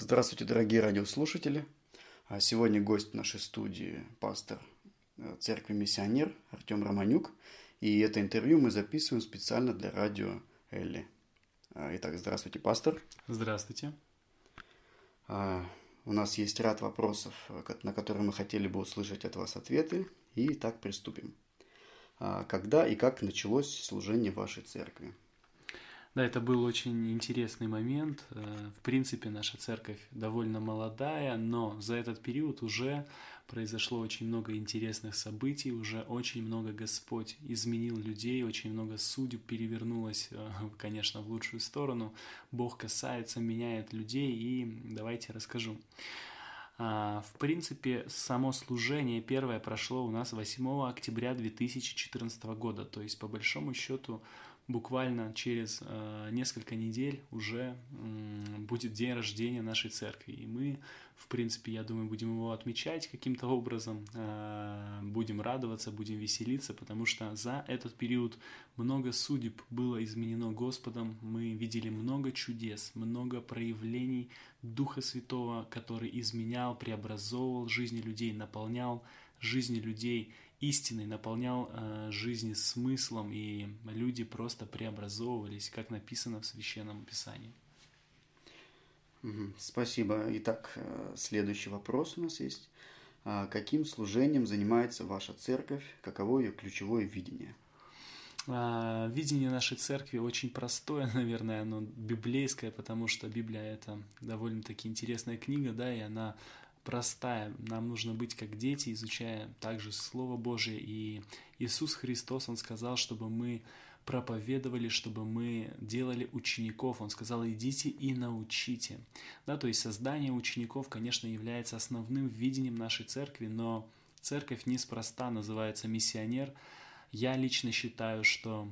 Здравствуйте, дорогие радиослушатели. А Сегодня гость нашей студии пастор э, церкви «Миссионер» Артем Романюк. И это интервью мы записываем специально для радио Элли. А, Итак, здравствуйте, пастор. Здравствуйте. А, У нас есть ряд вопросов, на которые мы хотели бы услышать от вас ответы. И так приступим. Когда и как началось служение вашей церкви? Да, это был очень интересный момент. Э, В принципе, наша церковь довольно молодая, но за этот период уже произошло очень много интересных событий, уже очень много Господь изменил людей, очень много судеб перевернулось, э, конечно, в лучшую сторону. Бог касается, меняет людей, и давайте расскажу. А, В принципе, само служение первое прошло у нас 8 октября 2014 года, то есть по большому счету буквально через э, несколько недель уже м, будет день рождения нашей церкви. И мы, в принципе, я думаю, будем его отмечать каким-то образом, э, будем радоваться, будем веселиться, потому что за этот период много судеб было изменено Господом, мы видели много чудес, много проявлений Духа Святого, который изменял, преобразовывал жизни людей, наполнял жизни людей истиной, наполнял э, жизни смыслом, и люди просто преобразовывались, как написано в Священном Писании. Спасибо. Итак, э, следующий вопрос у нас есть. А, Каким служением занимается ваша церковь? Каково ее ключевое видение? А, Видение нашей церкви очень простое, наверное, оно библейское, потому что Библия это довольно-таки интересная книга, да, и она простая. Нам нужно быть как дети, изучая также Слово Божие. И Иисус Христос, Он сказал, чтобы мы проповедовали, чтобы мы делали учеников. Он сказал, идите и научите. Да, то есть создание учеников, конечно, является основным видением нашей церкви, но церковь неспроста называется миссионер. Я лично считаю, что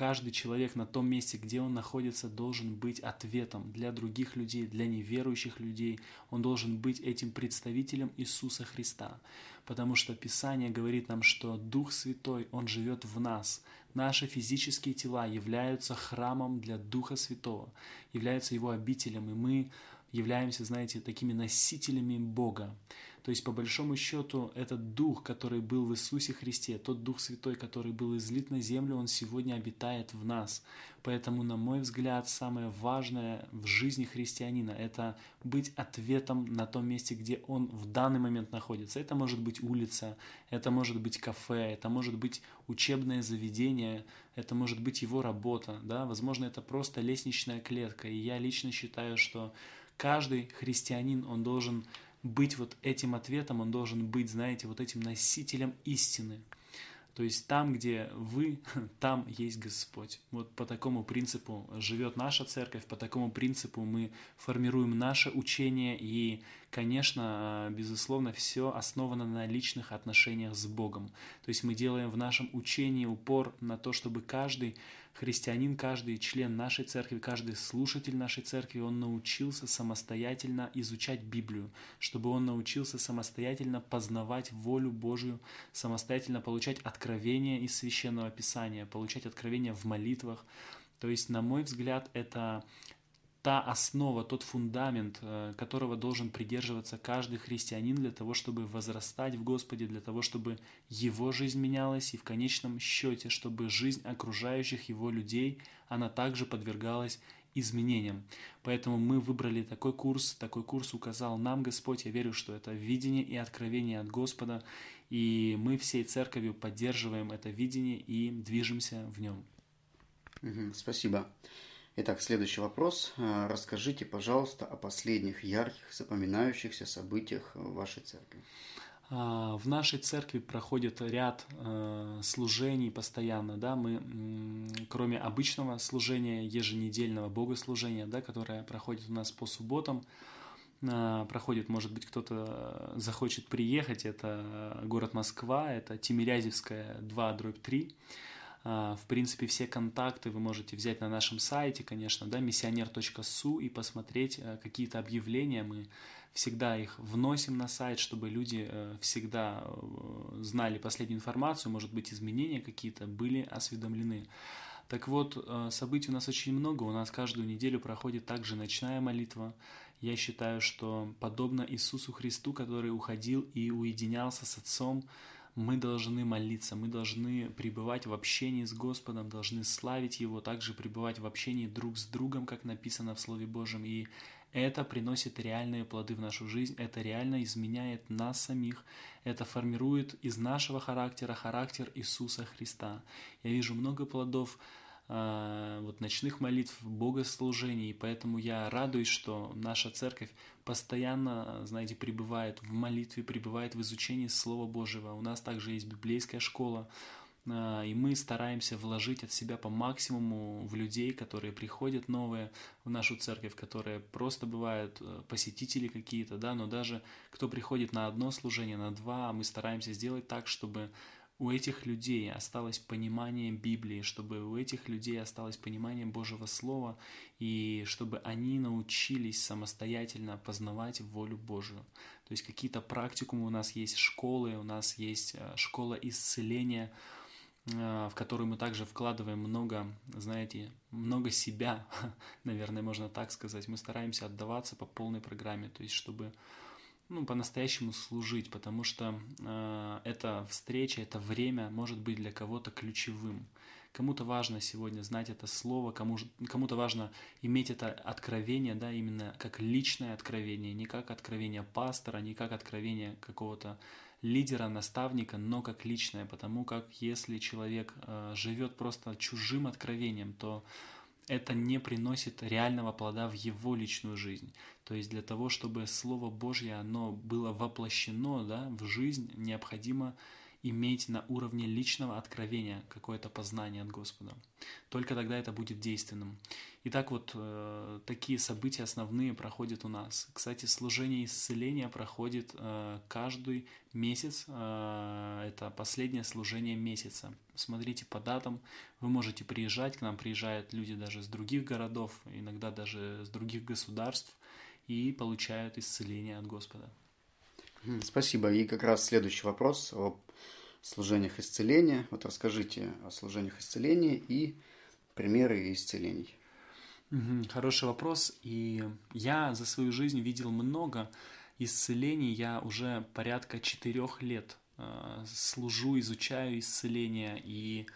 каждый человек на том месте, где он находится, должен быть ответом для других людей, для неверующих людей. Он должен быть этим представителем Иисуса Христа. Потому что Писание говорит нам, что Дух Святой, Он живет в нас. Наши физические тела являются храмом для Духа Святого, являются Его обителем, и мы являемся, знаете, такими носителями Бога. То есть, по большому счету, этот Дух, который был в Иисусе Христе, тот Дух Святой, который был излит на землю, он сегодня обитает в нас. Поэтому, на мой взгляд, самое важное в жизни христианина – это быть ответом на том месте, где он в данный момент находится. Это может быть улица, это может быть кафе, это может быть учебное заведение, это может быть его работа, да, возможно, это просто лестничная клетка. И я лично считаю, что каждый христианин, он должен быть вот этим ответом, он должен быть, знаете, вот этим носителем истины. То есть там, где вы, там есть Господь. Вот по такому принципу живет наша церковь, по такому принципу мы формируем наше учение, и, конечно, безусловно, все основано на личных отношениях с Богом. То есть мы делаем в нашем учении упор на то, чтобы каждый христианин, каждый член нашей церкви, каждый слушатель нашей церкви, он научился самостоятельно изучать Библию, чтобы он научился самостоятельно познавать волю Божию, самостоятельно получать откровения из Священного Писания, получать откровения в молитвах. То есть, на мой взгляд, это та основа, тот фундамент, э, которого должен придерживаться каждый христианин для того, чтобы возрастать в Господе, для того, чтобы его жизнь менялась и в конечном счете, чтобы жизнь окружающих его людей, она также подвергалась изменениям. Поэтому мы выбрали такой курс, такой курс указал нам Господь. Я верю, что это видение и откровение от Господа, и мы всей церковью поддерживаем это видение и движемся в нем. Спасибо. Итак, следующий вопрос. А, Расскажите, пожалуйста, о последних ярких, запоминающихся событиях в вашей церкви. А, В нашей церкви проходит ряд э, служений постоянно, да, мы, кроме обычного служения, еженедельного богослужения, да, которое проходит у нас по субботам, а, проходит, может быть, кто-то захочет приехать, это город Москва, это Тимирязевская 2, дробь 3, А, В принципе, все контакты вы можете взять на нашем сайте, конечно, да, миссионер.су и посмотреть э, какие-то объявления. Мы всегда их вносим на сайт, чтобы люди э, всегда э, знали последнюю информацию, может быть, изменения какие-то были осведомлены. Так вот, событий у нас очень много, у нас каждую неделю проходит также ночная молитва. Я считаю, что подобно Иисусу Христу, который уходил и уединялся с Отцом, мы должны молиться, мы должны пребывать в общении с Господом, должны славить Его, также пребывать в общении друг с другом, как написано в Слове Божьем. И это приносит реальные плоды в нашу жизнь, это реально изменяет нас самих, это формирует из нашего характера характер Иисуса Христа. Я вижу много плодов вот ночных молитв, богослужений, поэтому я радуюсь, что наша церковь постоянно, знаете, пребывает в молитве, пребывает в изучении Слова Божьего. У нас также есть библейская школа, а, и мы стараемся вложить от себя по максимуму в людей, которые приходят новые в нашу церковь, которые просто бывают э, посетители какие-то, да, но даже кто приходит на одно служение, на два, мы стараемся сделать так, чтобы у этих людей осталось понимание Библии, чтобы у этих людей осталось понимание Божьего Слова, и чтобы они научились самостоятельно познавать волю Божию. То есть какие-то практикумы у нас есть, школы, у нас есть э, школа исцеления, Э, в которую мы также вкладываем много, знаете, много себя, наверное, можно так сказать. Мы стараемся отдаваться по полной программе, то есть чтобы ну, по-настоящему служить, потому что э, эта встреча, это время может быть для кого-то ключевым. Кому-то важно сегодня знать это слово, кому, кому-то важно иметь это откровение, да, именно как личное откровение, не как откровение пастора, не как откровение какого-то лидера, наставника, но как личное, потому как если человек э, живет просто чужим откровением, то это не приносит реального плода в его личную жизнь. То есть для того, чтобы Слово Божье оно было воплощено да, в жизнь, необходимо иметь на уровне личного откровения какое-то познание от Господа. Только тогда это будет действенным. Итак, вот э, такие события основные проходят у нас. Кстати, служение исцеления проходит э, каждый месяц. Э, это последнее служение месяца. Смотрите по датам. Вы можете приезжать. К нам приезжают люди даже с других городов, иногда даже с других государств и получают исцеление от Господа. Спасибо. И как раз следующий вопрос о служениях исцеления. Вот расскажите о служениях исцеления и примеры исцелений. Хороший вопрос. И я за свою жизнь видел много исцелений. Я уже порядка четырех лет э, служу, изучаю исцеления и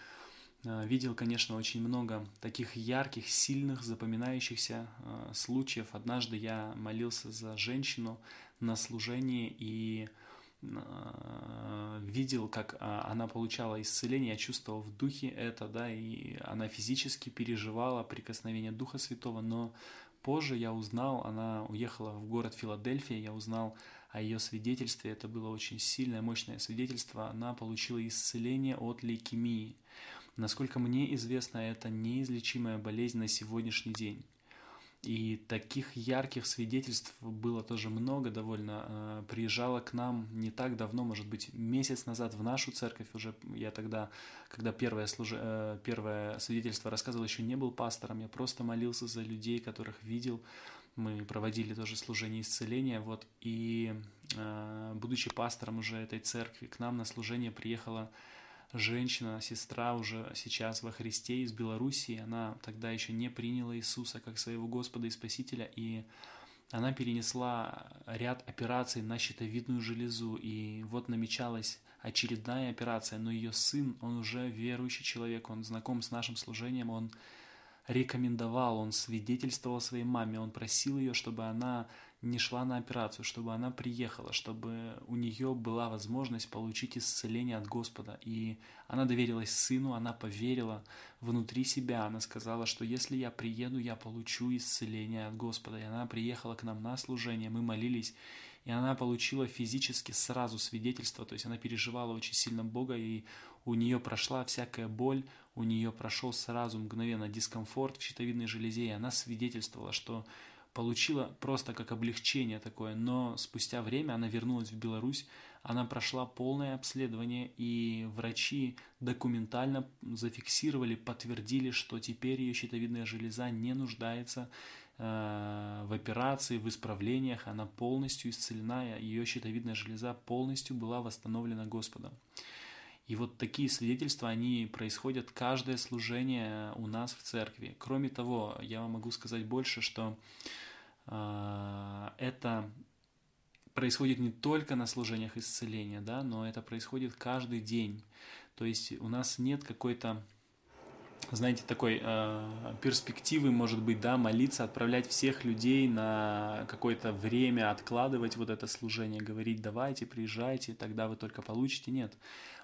э, видел, конечно, очень много таких ярких, сильных, запоминающихся э, случаев. Однажды я молился за женщину на служении и Э, видел, как а, она получала исцеление, я чувствовал в духе это, да, и она физически переживала прикосновение Духа Святого, но позже я узнал, она уехала в город Филадельфия, я узнал о ее свидетельстве, это было очень сильное, мощное свидетельство, она получила исцеление от лейкемии. Насколько мне известно, это неизлечимая болезнь на сегодняшний день. И таких ярких свидетельств было тоже много довольно. Э, приезжала к нам не так давно, может быть, месяц назад в нашу церковь уже. Я тогда, когда первое, служ... Э, первое свидетельство рассказывал, еще не был пастором. Я просто молился за людей, которых видел. Мы проводили тоже служение исцеления. Вот. И э, будучи пастором уже этой церкви, к нам на служение приехала женщина, сестра уже сейчас во Христе из Белоруссии, она тогда еще не приняла Иисуса как своего Господа и Спасителя, и она перенесла ряд операций на щитовидную железу, и вот намечалась очередная операция, но ее сын, он уже верующий человек, он знаком с нашим служением, он рекомендовал, он свидетельствовал своей маме, он просил ее, чтобы она не шла на операцию, чтобы она приехала, чтобы у нее была возможность получить исцеление от Господа. И она доверилась сыну, она поверила внутри себя, она сказала, что если я приеду, я получу исцеление от Господа. И она приехала к нам на служение, мы молились, и она получила физически сразу свидетельство, то есть она переживала очень сильно Бога, и у нее прошла всякая боль, у нее прошел сразу мгновенно дискомфорт в щитовидной железе, и она свидетельствовала, что получила просто как облегчение такое, но спустя время она вернулась в Беларусь, она прошла полное обследование, и врачи документально зафиксировали, подтвердили, что теперь ее щитовидная железа не нуждается э, в операции, в исправлениях, она полностью исцелена, ее щитовидная железа полностью была восстановлена Господом. И вот такие свидетельства, они происходят каждое служение у нас в церкви. Кроме того, я вам могу сказать больше, что э, это происходит не только на служениях исцеления, да, но это происходит каждый день. То есть у нас нет какой-то знаете, такой э, перспективы, может быть, да, молиться, отправлять всех людей на какое-то время, откладывать вот это служение, говорить, давайте, приезжайте, тогда вы только получите. Нет.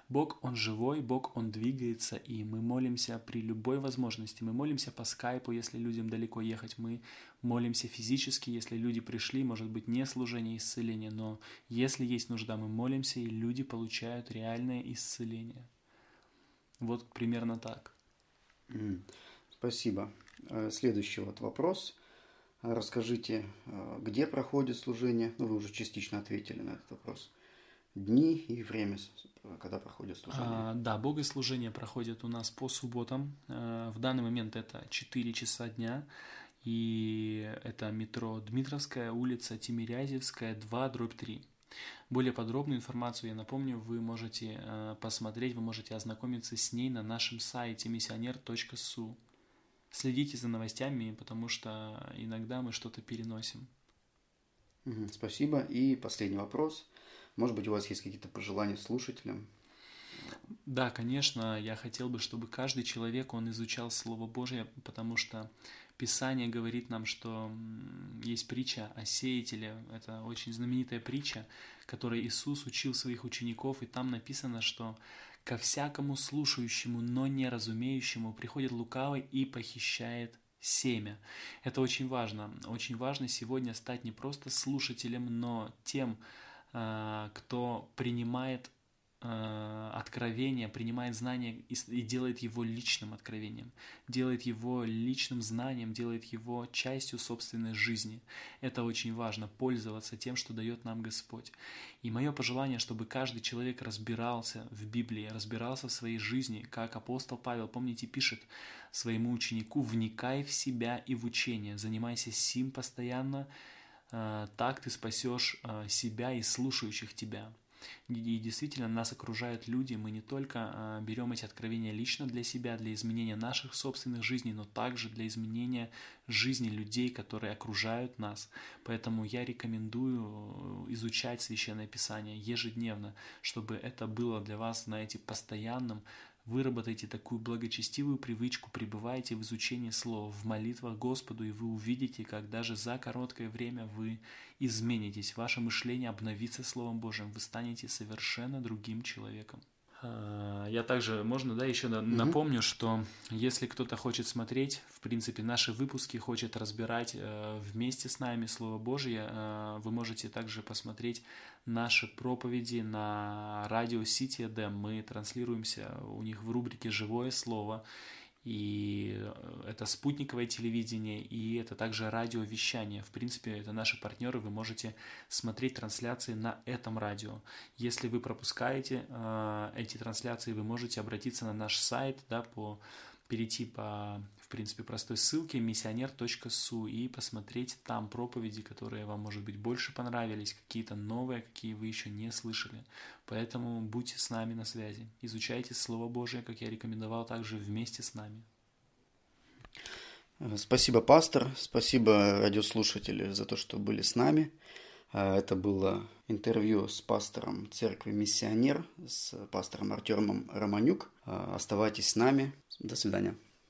Бог, Он живой, Бог, Он двигается, и мы молимся при любой возможности. Мы молимся по скайпу, если людям далеко ехать. Мы молимся физически, если люди пришли, может быть, не служение, исцеление, но если есть нужда, мы молимся, и люди получают реальное исцеление. Вот примерно так. Спасибо. Э, следующий вот вопрос. Расскажите, э, где проходит служение? Ну, вы уже частично ответили на этот вопрос. Дни и время, когда проходит служение. А, да, богослужение проходит у нас по субботам. Э, в данный момент это 4 часа дня. И это метро Дмитровская, улица Тимирязевская, 2, дробь 3. Более подробную информацию, я напомню, вы можете э, посмотреть, вы можете ознакомиться с ней на нашем сайте missioner.su. Следите за новостями, потому что иногда мы что-то переносим. Спасибо. И последний вопрос. Может быть, у вас есть какие-то пожелания слушателям? Да, конечно, я хотел бы, чтобы каждый человек, он изучал Слово Божье, потому что Писание говорит нам, что есть притча о сеятеле. Это очень знаменитая притча, которой Иисус учил своих учеников, и там написано, что ко всякому слушающему, но не разумеющему приходит лукавый и похищает семя. Это очень важно. Очень важно сегодня стать не просто слушателем, но тем, а, кто принимает откровение, принимает знание и, и делает его личным откровением, делает его личным знанием, делает его частью собственной жизни. Это очень важно, пользоваться тем, что дает нам Господь. И мое пожелание, чтобы каждый человек разбирался в Библии, разбирался в своей жизни, как апостол Павел, помните, пишет своему ученику, вникай в себя и в учение, занимайся сим постоянно, э, так ты спасешь э, себя и слушающих тебя. И действительно нас окружают люди, мы не только а, берем эти откровения лично для себя, для изменения наших собственных жизней, но также для изменения жизни людей, которые окружают нас. Поэтому я рекомендую э, изучать Священное Писание ежедневно, чтобы это было для вас, знаете, постоянным, Выработайте такую благочестивую привычку, пребывайте в изучении слова, в молитвах Господу, и вы увидите, как даже за короткое время вы изменитесь, ваше мышление обновится Словом Божьим, вы станете совершенно другим человеком. А, я также, можно, да, еще напомню, что если кто-то хочет смотреть, в принципе, наши выпуски, хочет разбирать э, вместе с нами Слово Божье, э, вы можете также посмотреть наши проповеди на радио Сити Эдем. Мы транслируемся у них в рубрике «Живое слово», и э, это спутниковое телевидение, и это также радиовещание. В принципе, это наши партнеры, вы можете смотреть трансляции на этом радио. Если вы пропускаете э, эти трансляции, вы можете обратиться на наш сайт, да, по перейти по, принципе, простой ссылке миссионер.су и посмотреть там проповеди, которые вам, может быть, больше понравились, какие-то новые, какие вы еще не слышали. Поэтому будьте с нами на связи. Изучайте Слово Божие, как я рекомендовал, также вместе с нами. Спасибо, пастор. Спасибо, радиослушатели, за то, что были с нами. Это было интервью с пастором церкви «Миссионер», с пастором Артемом Романюк. Оставайтесь с нами. До свидания.